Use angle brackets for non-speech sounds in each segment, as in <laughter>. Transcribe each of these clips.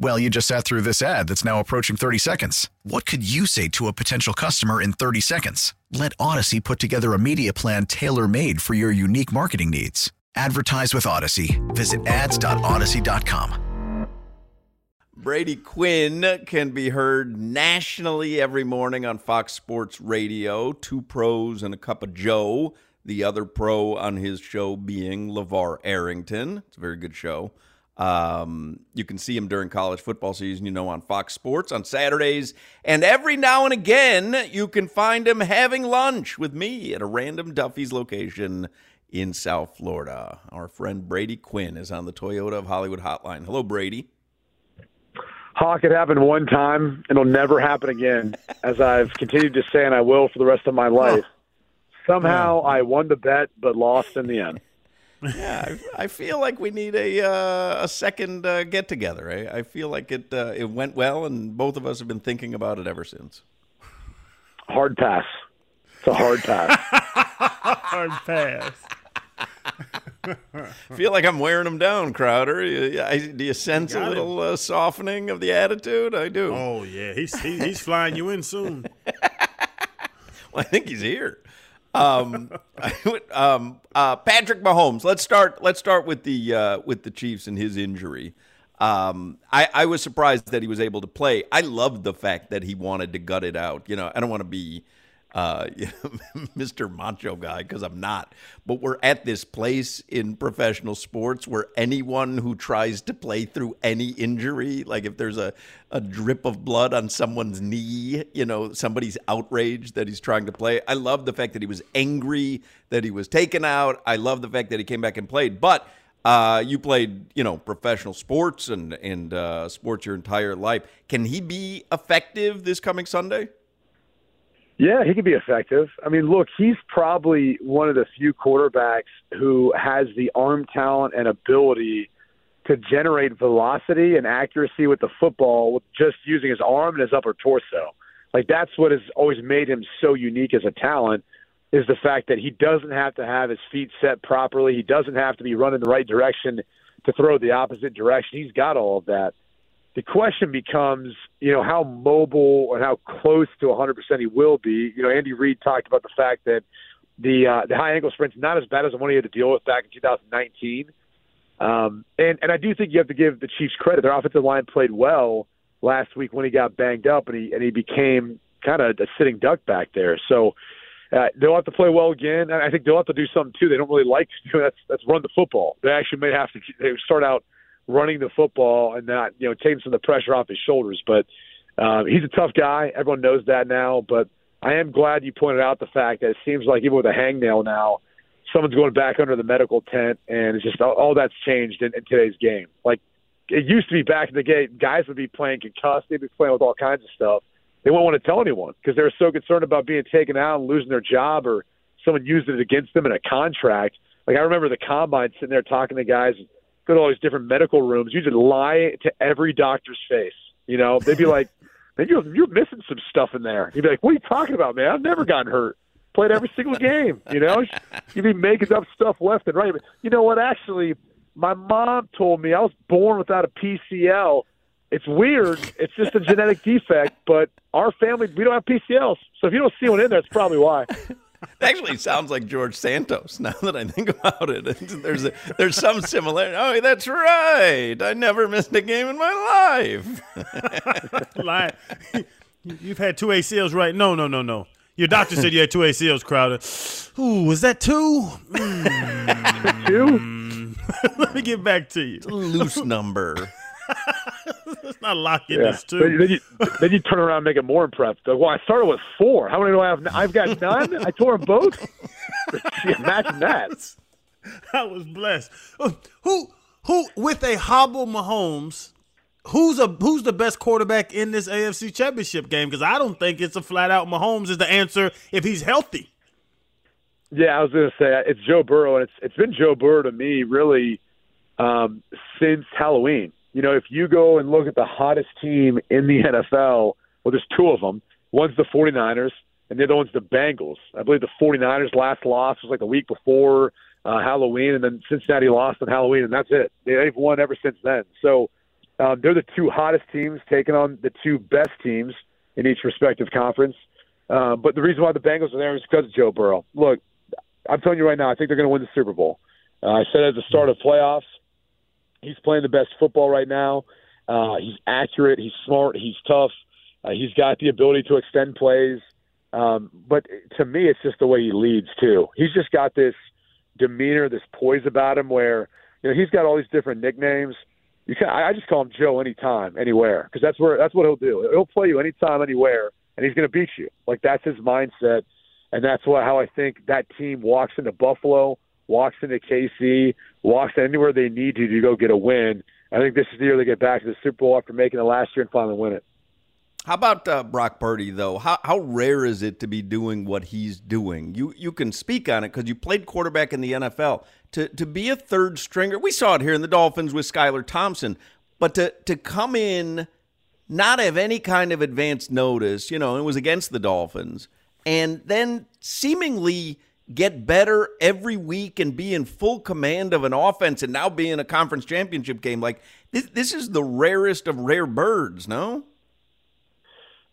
Well, you just sat through this ad that's now approaching 30 seconds. What could you say to a potential customer in 30 seconds? Let Odyssey put together a media plan tailor made for your unique marketing needs. Advertise with Odyssey. Visit ads.odyssey.com. Brady Quinn can be heard nationally every morning on Fox Sports Radio. Two pros and a cup of Joe. The other pro on his show being LaVar Arrington. It's a very good show. Um, you can see him during college football season, you know, on Fox Sports on Saturdays. And every now and again, you can find him having lunch with me at a random Duffy's location in South Florida. Our friend Brady Quinn is on the Toyota of Hollywood hotline. Hello, Brady. Hawk, it happened one time. And it'll never happen again, <laughs> as I've continued to say, and I will for the rest of my life. Somehow I won the bet, but lost in the end. Yeah, I, I, feel like we need a uh, a second uh, get together. I, I, feel like it uh, it went well, and both of us have been thinking about it ever since. Hard pass. It's a hard pass. <laughs> hard pass. <laughs> feel like I'm wearing them down, Crowder. You, I, do you sense you a little uh, softening of the attitude? I do. Oh yeah, he's he, he's flying you in soon. <laughs> well, I think he's here. Um, <laughs> um, uh, Patrick Mahomes. Let's start. Let's start with the uh, with the Chiefs and his injury. Um, I, I was surprised that he was able to play. I loved the fact that he wanted to gut it out. You know, I don't want to be uh, <laughs> you know, Mr. Macho Guy because I'm not. But we're at this place in professional sports where anyone who tries to play through any injury, like if there's a, a drip of blood on someone's knee, you know, somebody's outraged that he's trying to play. I love the fact that he was angry that he was taken out. I love the fact that he came back and played. But uh, you played, you know, professional sports and and uh, sports your entire life. Can he be effective this coming Sunday? Yeah, he can be effective. I mean, look, he's probably one of the few quarterbacks who has the arm talent and ability to generate velocity and accuracy with the football with just using his arm and his upper torso. Like that's what has always made him so unique as a talent is the fact that he doesn't have to have his feet set properly. He doesn't have to be running the right direction to throw the opposite direction. He's got all of that the question becomes, you know, how mobile and how close to 100% he will be. You know, Andy Reid talked about the fact that the uh, the high ankle sprint's not as bad as the one he had to deal with back in 2019. Um, and and I do think you have to give the Chiefs credit. Their offensive line played well last week when he got banged up, and he and he became kind of a sitting duck back there. So uh, they'll have to play well again. And I think they'll have to do something too. They don't really like to <laughs> do that's that's run the football. They actually may have to they start out running the football and not, you know, taking some of the pressure off his shoulders. But uh, he's a tough guy. Everyone knows that now. But I am glad you pointed out the fact that it seems like even with a hangnail now, someone's going back under the medical tent, and it's just all, all that's changed in, in today's game. Like it used to be back in the day, guys would be playing concussed, they'd be playing with all kinds of stuff. They wouldn't want to tell anyone because they were so concerned about being taken out and losing their job or someone used it against them in a contract. Like I remember the combine sitting there talking to guys go to all these different medical rooms. You just lie to every doctor's face. You know, they'd be <laughs> like, "Man, you're you're missing some stuff in there." You'd be like, "What are you talking about, man? I've never gotten hurt. Played every single game." You know, you'd be making up stuff left and right. But you know what? Actually, my mom told me I was born without a PCL. It's weird. It's just a genetic defect, but our family we don't have PCLs. So if you don't see one in there, it's probably why. It actually sounds like George Santos now that I think about it. There's a, there's some similarity. Oh, that's right. I never missed a game in my life. <laughs> Lie. You've had two ACLs, right? No, no, no, no. Your doctor said you had two ACLs, Crowder. Ooh, was that two? Mm. <laughs> two? <laughs> Let me get back to you. It's a loose number. Let's not lock in Yeah. this too. Then, then you, <laughs> then you turn around and make it more impressive. Well, I started with four. How many do I have? I've got none. I tore them both. <laughs> Imagine that. <laughs> I was blessed. Uh, Who who with a hobble Mahomes? Who's a who's the best quarterback in this AFC Championship game? Because I don't think it's a flat out Mahomes is the answer if he's healthy. Yeah, I was going to say it's Joe Burrow, and it's it's been Joe Burrow to me really um, since Halloween. You know, if you go and look at the hottest team in the <laughs> NFL, well, there's two of them. One's the 49ers, and the other one's the Bengals. I believe the 49ers' last loss was like the week before uh, Halloween, and then Cincinnati lost on Halloween, and that's it. They've won ever since then. So um, they're the two hottest teams taking on the two best teams in each respective conference. Uh, but the reason why the Bengals are there is because of Joe Burrow. Look, I'm telling you right now, I think they're going to win the Super Bowl. Uh, I said at the start of playoffs, he's playing the best football right now. Uh, he's accurate. He's smart. He's tough. Uh, he's got the ability to extend plays. Um, but to me, it's just the way he leads too. He's just got this demeanor, this poise about him, where you know he's got all these different nicknames. You can I just call him Joe anytime, anywhere, because that's where that's what he'll do. He'll play you anytime, anywhere, and he's going to beat you. Like that's his mindset, and that's what how I think that team walks into Buffalo, walks into KC, walks anywhere they need to to go get a win. I think this is the year they get back to the Super Bowl after making it last year and finally win it. How about uh, Brock Purdy though? How how rare is it to be doing what he's doing? You you can speak on it because you played quarterback in the NFL. To to be a third stringer, we saw it here in the Dolphins with Skylar Thompson. But to to come in, not have any kind of advance notice, you know, it was against the Dolphins, and then seemingly get better every week and be in full command of an offense, and now be in a conference championship game. Like this, this is the rarest of rare birds, no?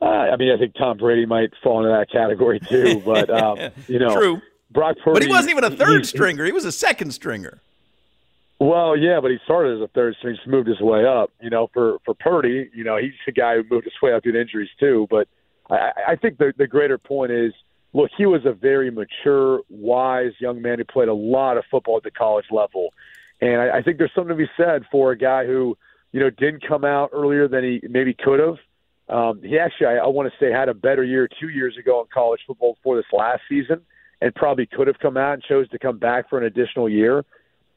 Uh, I mean, I think Tom Brady might fall into that category too. <laughs> But um, you know, True. Brock Purdy, But he wasn't even a third he- stringer. He was a second stringer. Well, yeah, but he started as a third string, just moved his way up. You know, for for Purdy, you know, he's the guy who moved his way up due to injuries too. But I, I think the the greater point is, look, he was a very mature, wise young man who played a lot of football at the college level, and I, I think there's something to be said for a guy who, you know, didn't come out earlier than he maybe could have. Um, he actually, I, I want to say, had a better year two years ago in college football before this last season, and probably could have come out and chose to come back for an additional year.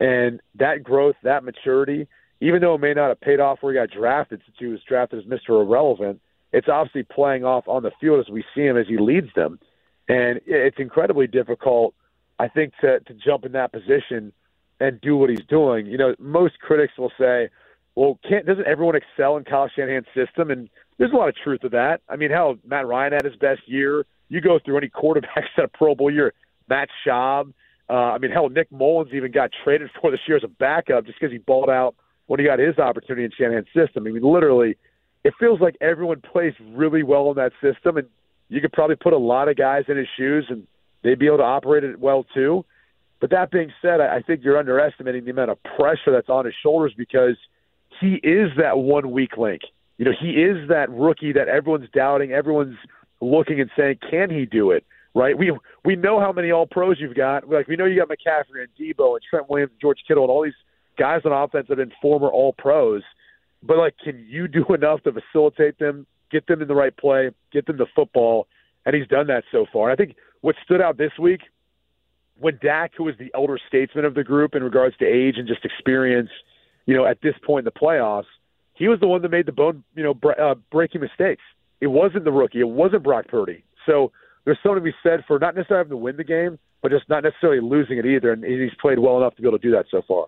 And that growth, that maturity, even though it may not have paid off where he got drafted, since he was drafted as Mr. Irrelevant, it's obviously playing off on the field as we see him as he leads them. And it's incredibly difficult, I think, to, to jump in that position and do what he's doing. You know, most critics will say, well, can't doesn't everyone excel in Kyle Shanahan's system? And there's a lot of truth to that. I mean, hell, Matt Ryan had his best year. You go through any quarterbacks <laughs> at a Pro Bowl year, Matt Schaub. Uh, I mean, hell, Nick Mullens even got traded for this year as a backup just because he balled out when he got his opportunity in Shanahan's system. I mean, literally, it feels like everyone plays really well in that system, and you could probably put a lot of guys in his shoes, and they'd be able to operate it well too. But that being said, I think you're underestimating the amount of pressure that's on his shoulders because he is that one weak link. You know, he is that rookie that everyone's doubting, everyone's looking and saying, can he do it? Right? We we know how many all pros you've got. Like we know you got McCaffrey and Deebo and Trent Williams and George Kittle and all these guys on offense that have been former all pros. But like, can you do <laughs> enough to facilitate them, get them in the right play, get them the football? And he's done that so far. I think what stood out this week when Dak, who was the elder statesman of the group in regards to age and just experience, you know, at this point in the playoffs, he was the one that made the bone, you know, uh, breaking mistakes. It wasn't the rookie. It wasn't Brock Purdy. So there's something to be said for not necessarily having to win the game, but just not necessarily losing it either. And he's played well enough to be able to do that so far.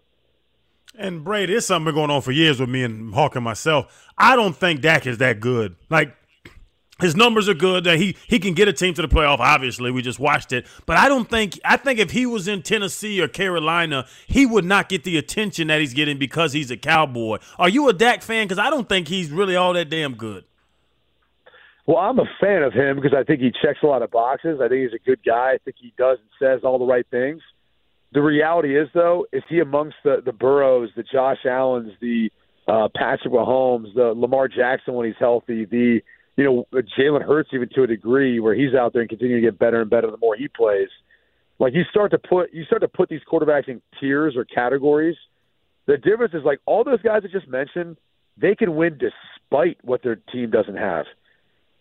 And Bray, there's something been going on for years with me and Hawk and myself. I don't think Dak is that good. Like his numbers are good. That he he can get a team to the playoff. Obviously, we just watched it. But I don't think I think if he was in Tennessee or Carolina, he would not get the attention that he's getting because he's a Cowboy. Are you a Dak fan? Because I don't think he's really all that damn good. Well, I'm a fan of him because I think he checks a lot of boxes. I think he's a good guy. I think he does and says all the right things. The reality is, though, is he amongst the the Burrows, the Josh Allens, the uh, Patrick Mahomes, the Lamar Jackson when he's healthy, the you know Jalen Hurts even to a degree where he's out there and continue to get better and better the more he plays. Like you start to put you start to put these quarterbacks in tiers or categories. The difference is like all those guys I just mentioned, they can win despite what their team doesn't have.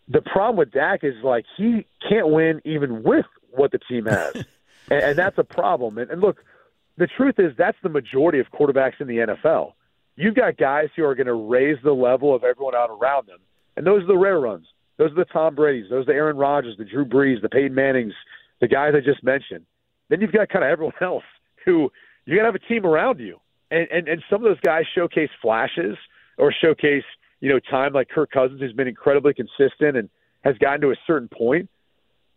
The problem with Dak is like he can't win even with what the team has, <laughs> and, and that's a problem. And, and look, the truth is that's the majority of quarterbacks in the NFL. You've got guys who are going to raise the level of everyone out around them, and those are the rare runs. Those are the Tom Brady's, those are the Aaron Rodgers, the Drew Brees, the Peyton Mannings, the guys I just mentioned. Then you've got kind of everyone <laughs> else who you got to have a team around you, and, and and some of those guys showcase flashes or showcase you know time like Kirk Cousins, who's been incredibly consistent and has gotten to a certain point.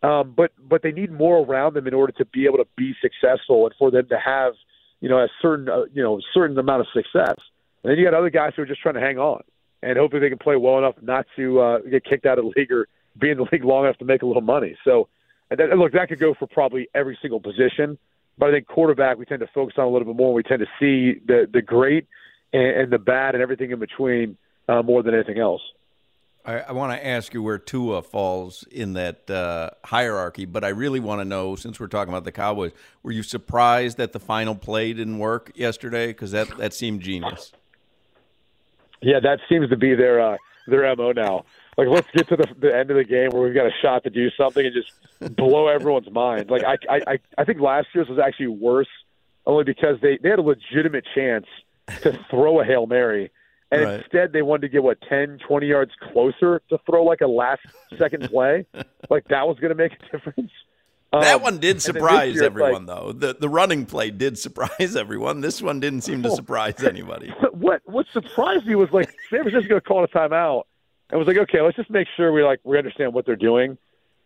Um, but but they need more around them in order to be able to be successful and for them to have you know a certain uh, you know certain amount of success. And then you got other guys who are just trying to hang on and hopefully they can play well enough not to uh, get kicked out of the league or be in the <laughs> league long enough to make a little money. So and, that, and look, that could go for probably every single position. But I think quarterback we tend to focus on a little bit more. We tend to see the the great and, and the bad and everything in between uh, more than anything else. I, I want to ask you where Tua falls in that uh, hierarchy, but I really want to know since we're talking about the Cowboys, were you surprised that the final play didn't work yesterday? Because that that seemed genius. Yeah, that seems to be their uh, their mo now. Like, let's get to the, the end of the game where we've got a shot to do something and just blow everyone's mind. Like, I I I think last year's was actually worse, only because they they had a legitimate chance to throw a hail mary and right. instead, they wanted to get what 10, 20 yards closer to throw like a last <laughs> second play. like that was going to make a difference. That um, one did surprise everyone, like, though. The the running play did surprise <laughs> everyone. This one didn't seem to surprise <laughs> anybody. What what surprised me was like San Francisco called a timeout and was like, okay, let's just make sure we like we understand what they're doing.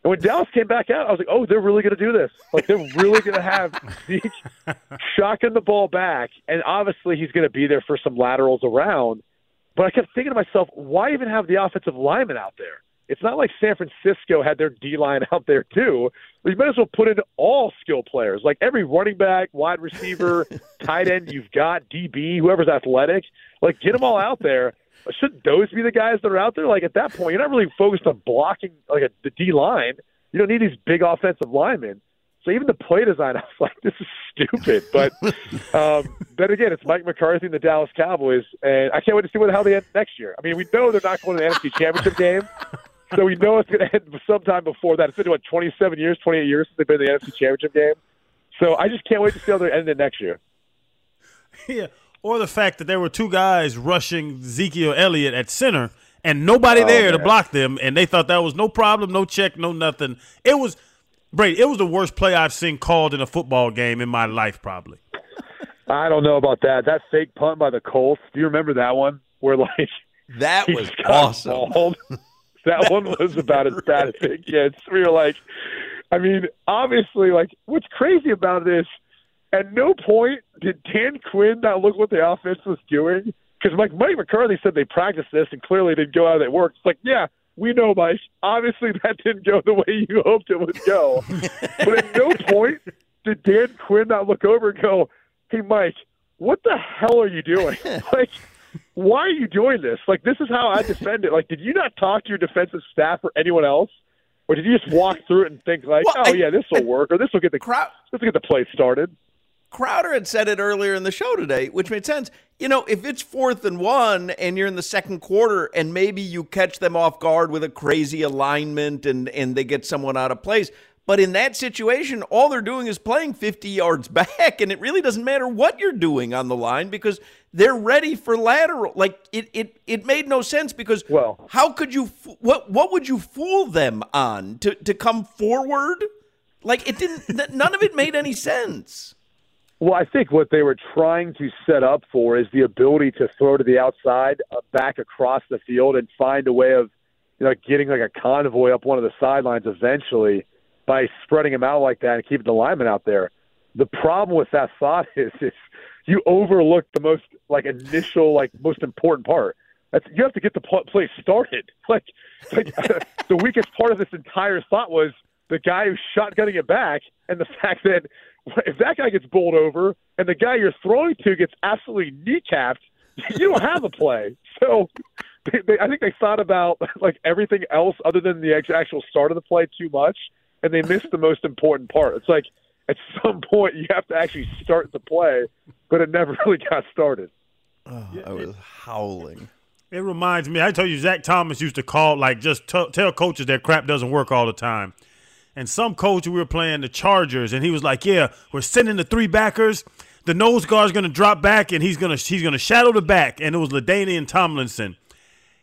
And when Dallas came back out, I was like, oh, they're really going to do this. Like they're really going to have Zeke shocking the ball back, and obviously he's going to be there for some laterals around. But I kept thinking to myself, why even have the offensive lineman out there? It's not like San Francisco had their D line <laughs> out there too. You might as well put in all skill players, like every running back, wide receiver, <laughs> tight end you've got, DB, whoever's athletic. Like get them all out there. Shouldn't those be the guys that are out there? Like at that point, you're not really focused on blocking like a, the D line. You don't need these big offensive linemen. So even the play design, <laughs> I was like, this is stupid. But um, then again, it's Mike McCarthy and the Dallas Cowboys, and I can't wait to see what how they end next year. I mean, we know they're not going to the NFC Championship game, so we know it's going to end sometime before that. It's been what 27 years, 28 years since they've been in the NFC Championship game. So I just can't wait to see how they end it next year. Yeah, or the fact that there were two guys rushing Ezekiel Elliott at center and nobody oh, there man. to block them, and they thought that was no problem, no check, no nothing. It was Brady, it was the worst play I've seen called in a football game in my life, probably. I don't know about that. That fake punt by the Colts. Do you remember that one? Where like that was awesome. <laughs> that one was about as bad as it gets. We were like, I mean, obviously, like what's crazy about this? At no point did Dan Quinn not look what the offense was doing because Mike Mike McCarthy said they practiced this and clearly didn't go out. And it worked. It's like, yeah, we know, Mike. Obviously, that didn't go the way you hoped it would go. <laughs> but at no point did Dan Quinn not look over and go, "Hey, Mike, what the hell are you doing? <laughs> like, why are you doing this? Like, this is how I defend it. Like, did you not talk to your defensive staff or anyone else?" Or did you just walk through it and think like, well, "Oh I, yeah, this will work," or "This will get the crowd, this will get the play started"? Crowder had said it earlier in the show today, which made sense. You know, if it's fourth and one and you're in the second quarter and maybe you catch them off guard with a crazy alignment and, and they get someone out of place. But in that situation, all they're doing is playing 50 yards <laughs> back, and it really doesn't matter what you're doing on the line because they're ready for lateral. Like it, it, it made no sense because well, how could you? What, what would you fool them on to to come forward? Like it didn't. none of it made any <laughs> sense. Well, I think what they were trying to set up for is the ability to throw to the outside, uh, back across the field, and find a way of, you know, getting like a convoy up one of the sidelines eventually by spreading them out like that and keeping the linemen out there. The problem with that thought <laughs> is, is you overlook the most like initial, like most important part. That's you have to get the play started. <laughs> Like, like <laughs> the weakest part of this entire thought was the guy who's shotgunning it back, and the fact that if that guy gets bowled over and the guy you're throwing to gets absolutely kneecapped, you don't have a play. So they, they, I think they thought about like everything else other than the actual start of the play too much, and they missed the most important part. It's like at some point you have to actually start the play, but it never <laughs> really got started. Oh, I was howling. It reminds me. I told you Zach Thomas used to call like just t- tell coaches that crap doesn't work all the time. And some coach we were playing the Chargers, and he was like, "Yeah, we're sending the three backers. The nose guard's gonna drop back, and he's gonna he's gonna shadow the back." And it was LaDainian Tomlinson.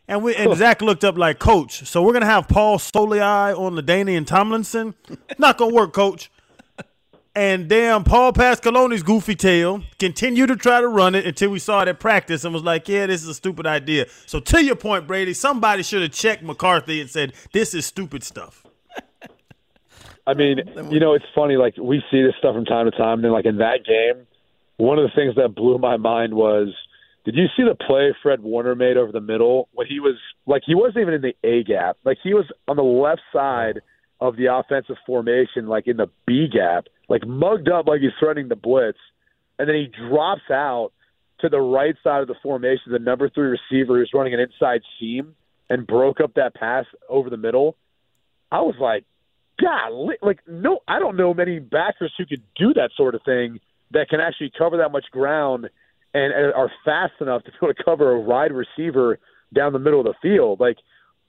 And we and Zach looked up like, "Coach, so we're gonna have Paul Soliai on LaDainian Tomlinson? Not gonna work, Coach." And damn, Paul Pasqualoni's goofy tail continued to try to run it until we saw it at practice and was like, yeah, this is a stupid idea. So, to your point, Brady, somebody should have checked McCarthy and said, this is stupid stuff. I mean, you know, it's funny. Like, we see this stuff from time to time. And then, like, in that game, one of the things that blew my mind was did you see the play Fred Warner made over the middle when he was, like, he wasn't even in the A gap? Like, he was on the left side of the offensive formation, like in the B gap like mugged up like he's threatening the blitz, and then he drops out to the right side of the formation, the number three receiver who's running an inside seam and broke up that pass over the middle. I was like, God, like no, I don't know many backers who could do that sort of thing that can actually cover that much ground and, and are fast enough to be able to cover a wide receiver down the middle of the field. Like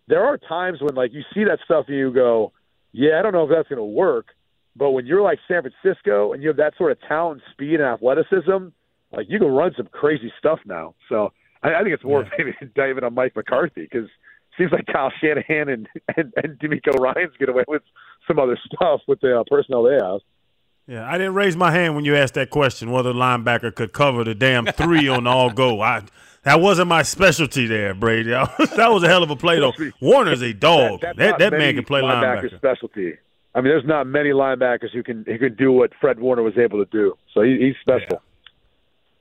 there are times when like you see that stuff and you go, yeah, I don't know if that's going to work. But when you're like San Francisco and you have that sort of talent, speed, and athleticism, like you can run some crazy stuff now. So I, I think it's more yeah. maybe <laughs> diving on Mike McCarthy because seems like Kyle Shanahan and and, and DeMeco Ryans get away with some other <laughs> stuff with the uh, personnel they have. Yeah, I didn't raise my hand when you asked that question whether the linebacker could cover the damn three on all go. I that wasn't my specialty there, Brady. <laughs> that was a hell of a play though. Warner's a dog. That, that, that man can play linebacker. linebacker. Specialty. I mean, there's not many linebackers who can who can do what Fred Warner was able to do. So he, he's special. Yeah.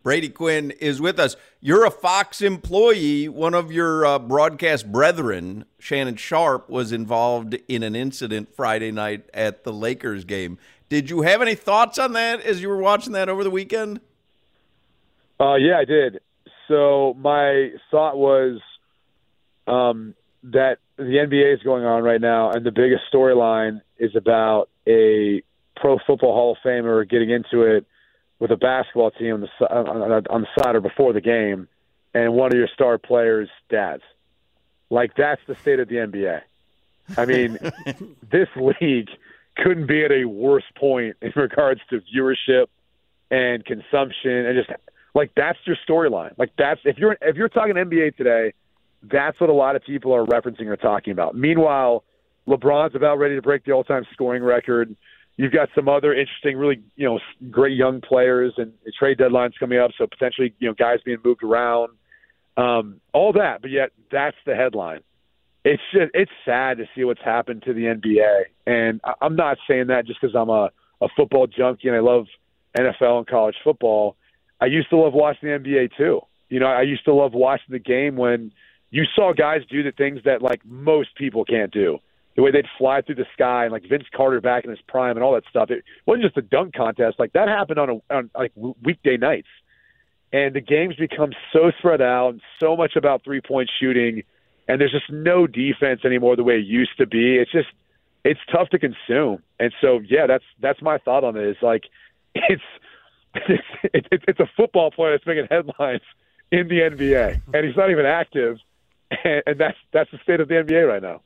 Brady Quinn is with us. You're a Fox employee. One of your uh, broadcast brethren, Shannon Sharpe, was involved in an incident Friday night at the Lakers game. Did you have any thoughts on that as you were watching that over the weekend? Uh, yeah, I did. So my thought was um, that the NBA is going on right now, and the biggest storyline is about a Pro Football Hall of Famer getting into it with a basketball team on the on the side or before the game, and one of your star players' dads. Like that's the state of the NBA. I mean, <laughs> this league couldn't be at a worse point in regards to viewership and consumption, and just like that's your storyline. Like that's if you're if you're talking NBA today, that's what a lot of people are referencing or talking about. Meanwhile LeBron's about ready to break the all-time scoring record. You've got some other interesting, really, you know, great young players, and trade deadlines coming up, so potentially, you know, guys being moved around, um, all that. But yet, that's the headline. It's just, it's sad to see what's happened to the NBA, and I'm not saying that just because I'm a, a football junkie and I love NFL and college football. I used to love watching the NBA too. You know, I used to love watching the game when you saw guys do the things that like most people can't do the way they'd fly through the sky and like Vince Carter back in his prime and all that stuff. It wasn't just a dunk contest. Like that happened on a on like weekday nights. And the games become so spread out and so much about three point shooting and there's just no defense anymore the way it used to be. It's just it's tough to consume. And so yeah, that's that's my thought on it. Is like <laughs> it's it's it's, it's a football player that's making headlines in the NBA and he's not even active and, and that's that's the state of the NBA right now.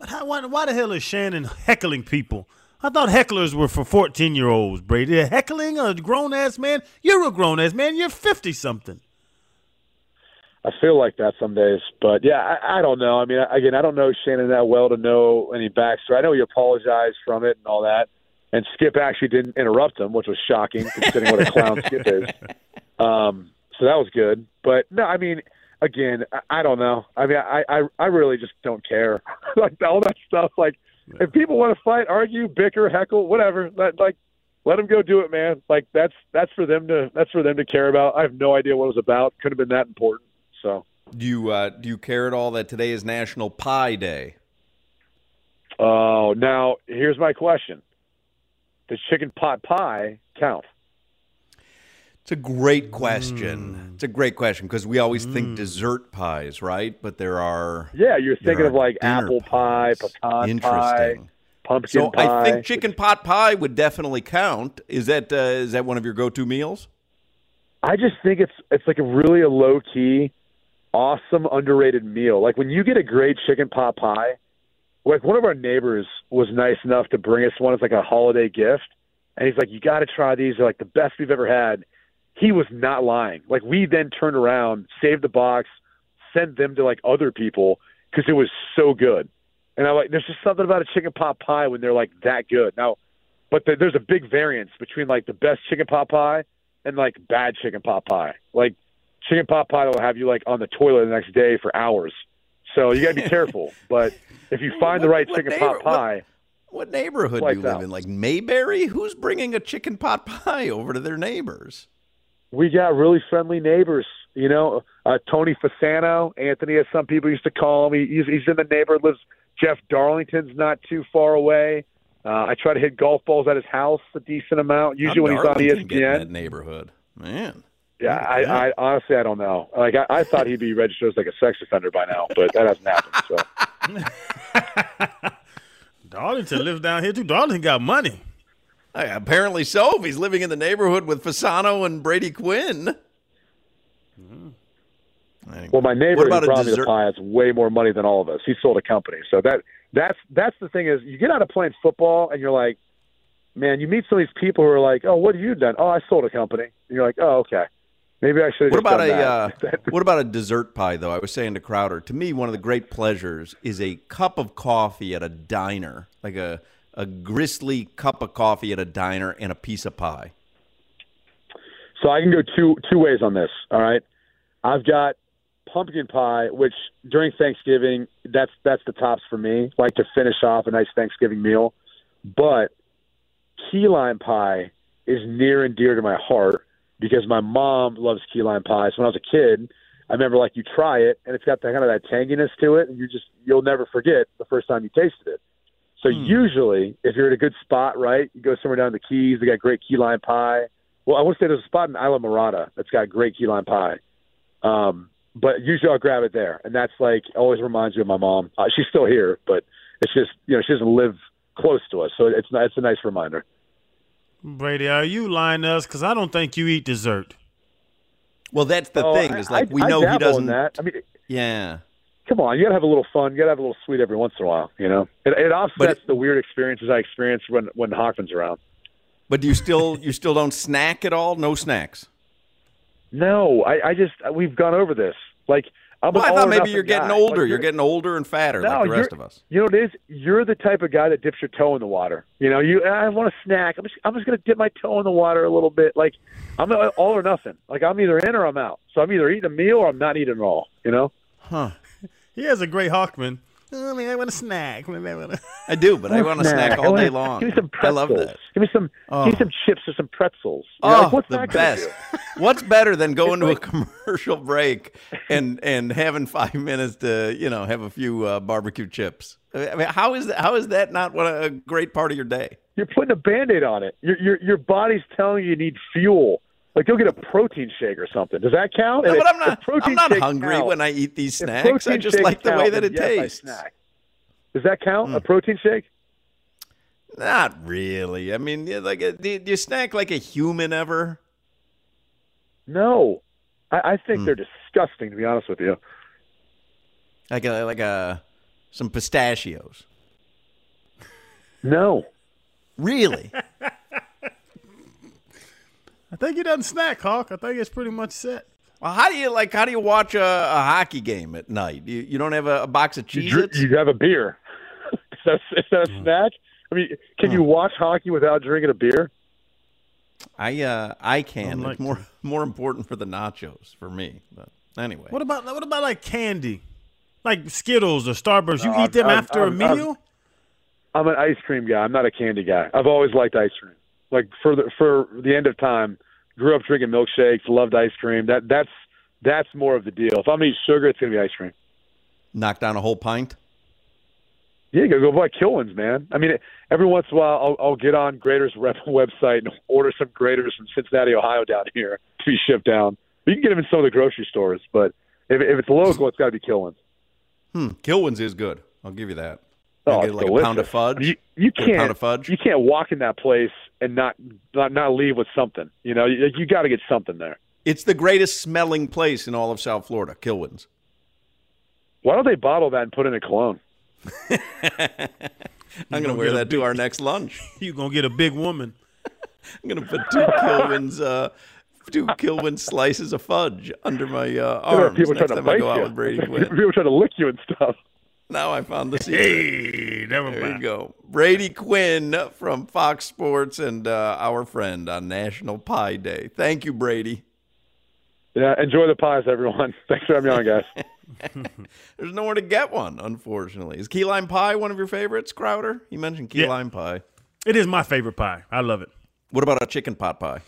But how, why, why the hell is Shannon heckling people? I thought hecklers were for 14 year olds, Brady. Heckling a grown ass man? You're a grown ass man. You're 50 something. I feel like that some days, but yeah, I, I don't know. I mean, again, I don't know Shannon that well to know any backstory. I know he apologized from it and all that, and Skip actually didn't interrupt him, which was shocking considering what a clown Skip is. <laughs> Um, so that was good. But no, I mean, again, I, I don't know. I mean, I, I I really just don't care. <laughs> like all that stuff. Like yeah. if people want to fight, argue, bicker, heckle, whatever, let, like let them go do it, man. Like that's that's for them to that's for them to care about. I have no idea what it was about. Could have been that important. So. Do you uh, do you care at all that today is National Pie Day? Oh, now here's my question: Does chicken pot pie count? It's a great question. Mm. It's a great question because we always mm. think dessert pies, right? But there are yeah, you're thinking of like apple pie, pecan pie, pumpkin so pie. I think chicken pot pie would definitely count. Is that uh, is that one of your go-to meals? I just think it's it's like a really a low key awesome underrated meal. Like when you get a great chicken pot pie, like one of our neighbors was nice enough to bring us one as like a holiday gift, and he's like, "You got to try these. They're like the best we've ever had." He was not lying. Like we then turned around, saved the box, sent them to like other people because it was so good. And I'm like, there's just something about a chicken pot pie when they're like that good. Now, but the, there's a big variance between like the best chicken pot pie and like bad chicken pot pie. Like chicken pot pie will have you like on the toilet the next day for hours. So you got to be careful. <laughs> But if you find What- the right chicken pot pie, What neighborhood do you live that. in? Like Mayberry? Who's bringing a chicken pot pie over to their neighbors? We got really friendly neighbors. You know, uh, Tony Fasano, Anthony, as some people used to call him. He, he's, he's in the neighborhood. Lives Jeff Darlington's not too far away. Uh, I try to hit golf balls at his house a decent amount. Usually How when he's on in ESPN. that neighborhood, man. Yeah, I, I honestly I don't know. Like I, I thought he'd be registered as like a sex offender by now, but that hasn't happened. So <laughs> Darlington lives down here too. Darlington got money. Apparently so. If he's living in the neighborhood with Fasano and Brady Quinn. Anyway. well, my neighbor What who brought me the pie has way more money than all of us. He sold a company, so that that's that's the thing is you get out of playing football and you're like, man, you meet some of these people who are like, oh, what have you done? Oh, I sold a company. And you're like, oh, okay, maybe I should. have What about a that. uh, <laughs> what about a dessert pie though? I was saying to Crowder, to me one of the great pleasures is a cup of coffee at a diner, like a a gristly cup of coffee at a diner and a piece of pie. So I can go two two ways on this. All right, I've got pumpkin pie, which during Thanksgiving that's that's the tops for me. Like to finish off a nice Thanksgiving meal, but key lime pie is near and dear to my heart because my mom loves key lime pie. So when I was a kid, I remember like you try it and it's got that kind of that tanginess to it, and you just you'll never forget the first time you tasted it. So usually, if you're at a good spot, right, you go somewhere down the Keys. They got great key lime pie. Well, I want to say there's a spot in Islamorada that's got great key lime pie. Um, but usually I'll grab it there, and that's like always reminds me of my mom. Uh, she's still here, but it's just you know she doesn't live close to us, so it's it's a nice reminder. Brady, are you lying to us? Because I don't think you eat dessert. Well, that's the Oh, thing I- is like I- we I know he doesn't. That. I mean, Yeah, come on, you gotta have a little fun. You gotta have a little sweet every once in a while. You know, it, it offsets it- the weird experiences I experience when when Hawkman's around. but do you still you still don't snack at all? No snacks. No, I, I just we've gone over this. Like I'm Well, I thought maybe you're getting guy. older. Like, you're getting older and fatter No, like the rest of us. You know what it is? You're the type of guy that dips your toe in the water. You know, you I want a snack. I'm just I'm just gonna dip my toe in the water a little bit. Like I'm all or nothing. Like I'm either in or I'm out. So I'm either eating a meal or I'm not eating at all. You know? He has a great Hawkman. Oh, man, I want a snack. Maybe I want a- I do, but <laughs> I want a snack all day long. Give me some pretzels. I love that. Give me some Oh. give me some chips or some pretzels. You know, Oh, like, what's the that best! <laughs> What's better than going to a commercial break and and having five minutes to you know have a few uh, barbecue chips? I mean, how is that? How is that not what a, a great part of your day? You're putting a band-aid on it. Your your your body's telling you you need fuel. Like go get a protein shake or something. Does that count? No, And but if- I'm not. protein I'm not hungry when I eat these snacks. I just like the way that it yes, tastes. snack. Does that count? Hmm. A protein shake? Not really. I mean, like, uh, do, you snack like a human ever? No. I, I think Hmm. they're disgusting to be honest with you. Like a like a some pistachios? No. Really? <laughs> I think he doesn't snack, Hawk. I think it's pretty much set. well, how do you like? How do you watch a, a hockey game at night? You, you don't have a, a box of cheese. You, Cheez you have a beer. <laughs> is, that, is that a snack? I mean, can you watch hockey without drinking a beer? I uh I can. like it's more <laughs> more important for the nachos for me. But anyway, What about what about like candy, like Skittles or Starburst? You No, eat them I'm- after I'm- a I'm- meal? I'm an ice cream guy. I'm not a candy guy. I've always liked ice cream. Like for the for the end of time, grew up drinking milkshakes, loved ice cream. That that's that's more of the deal. If I'm gonna eat sugar, it's gonna be ice cream. knock down a whole pint. Yeah, you gotta go buy Kilwins, man. I mean, every once in a while, I'll, I'll get on Graeter's rep <laughs> website and order some Graeter's from Cincinnati, Ohio, down here to be shipped down. You can get them in some of the grocery stores, but if, if it's local, it's got to be Kilwins. Hmm. Kilwins is good. I'll give you that. Oh, get like delicious. a pound of fudge. You, you can't pound of fudge? You can't walk in that place and not not, not leave with something. You know, you, you got to get something there. It's the greatest smelling place in all of South Florida. Kilwins. Why don't they bottle that and put in a cologne? <laughs> I'm going to wear that to our next lunch. <laughs> You're gonna get a big woman. <laughs> I'm going to put two Kilwins, uh, two Kilwin slices of fudge under my uh, There are arms people next trying to time I bite go out you. with Brady Quinn. people trying to lick you and stuff. Now I found the secret. Hey, never There you go. Brady Quinn from Fox Sports and uh, our friend on National Pie Day. Thank you, Brady. Yeah, enjoy the pies, everyone. <laughs> Thanks for having me on, guys. <laughs> <laughs> There's nowhere to get one, unfortunately. Is key lime pie one of your favorites, Crowder? You mentioned key Yeah. lime pie. It is my favorite pie. I love it. What about a chicken pot pie?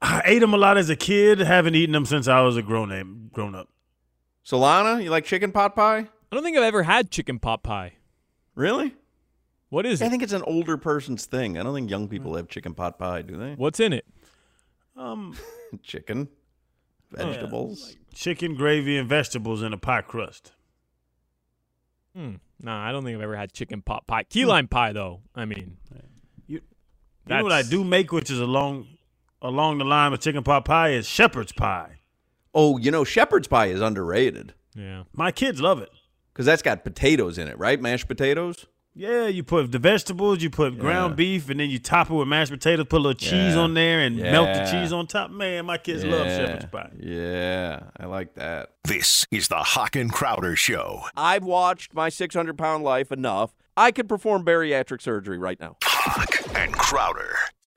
I ate them a lot as a kid. Haven't eaten them since I was a grown grown up. Solana, you like chicken pot pie? I don't think I've ever had chicken pot pie. Really? What is it? I it? think it's an older person's thing. I don't think young people have chicken pot pie, do they? What's in it? Um, <laughs> Chicken, vegetables. chicken gravy and vegetables in a pie crust. Hmm. Nah, I don't think I've ever had chicken pot pie. Key lime pie, though. I mean, You know what I That's- do make, which is along along the line of chicken pot pie, is shepherd's pie. Oh, you know, shepherd's pie is underrated yeah. My kids love it. Because that's got potatoes in it, right? Mashed potatoes. Yeah, you put the vegetables, you put ground beef, and then you top it with mashed potatoes. Put a little cheese Yeah. on there and melt the cheese on top. Man, my kids love shepherd's pie. Yeah, I like that. This is the Hawk and Crowder Show. I've watched my 600 pound life enough. I could perform bariatric surgery right now. Hawk and Crowder.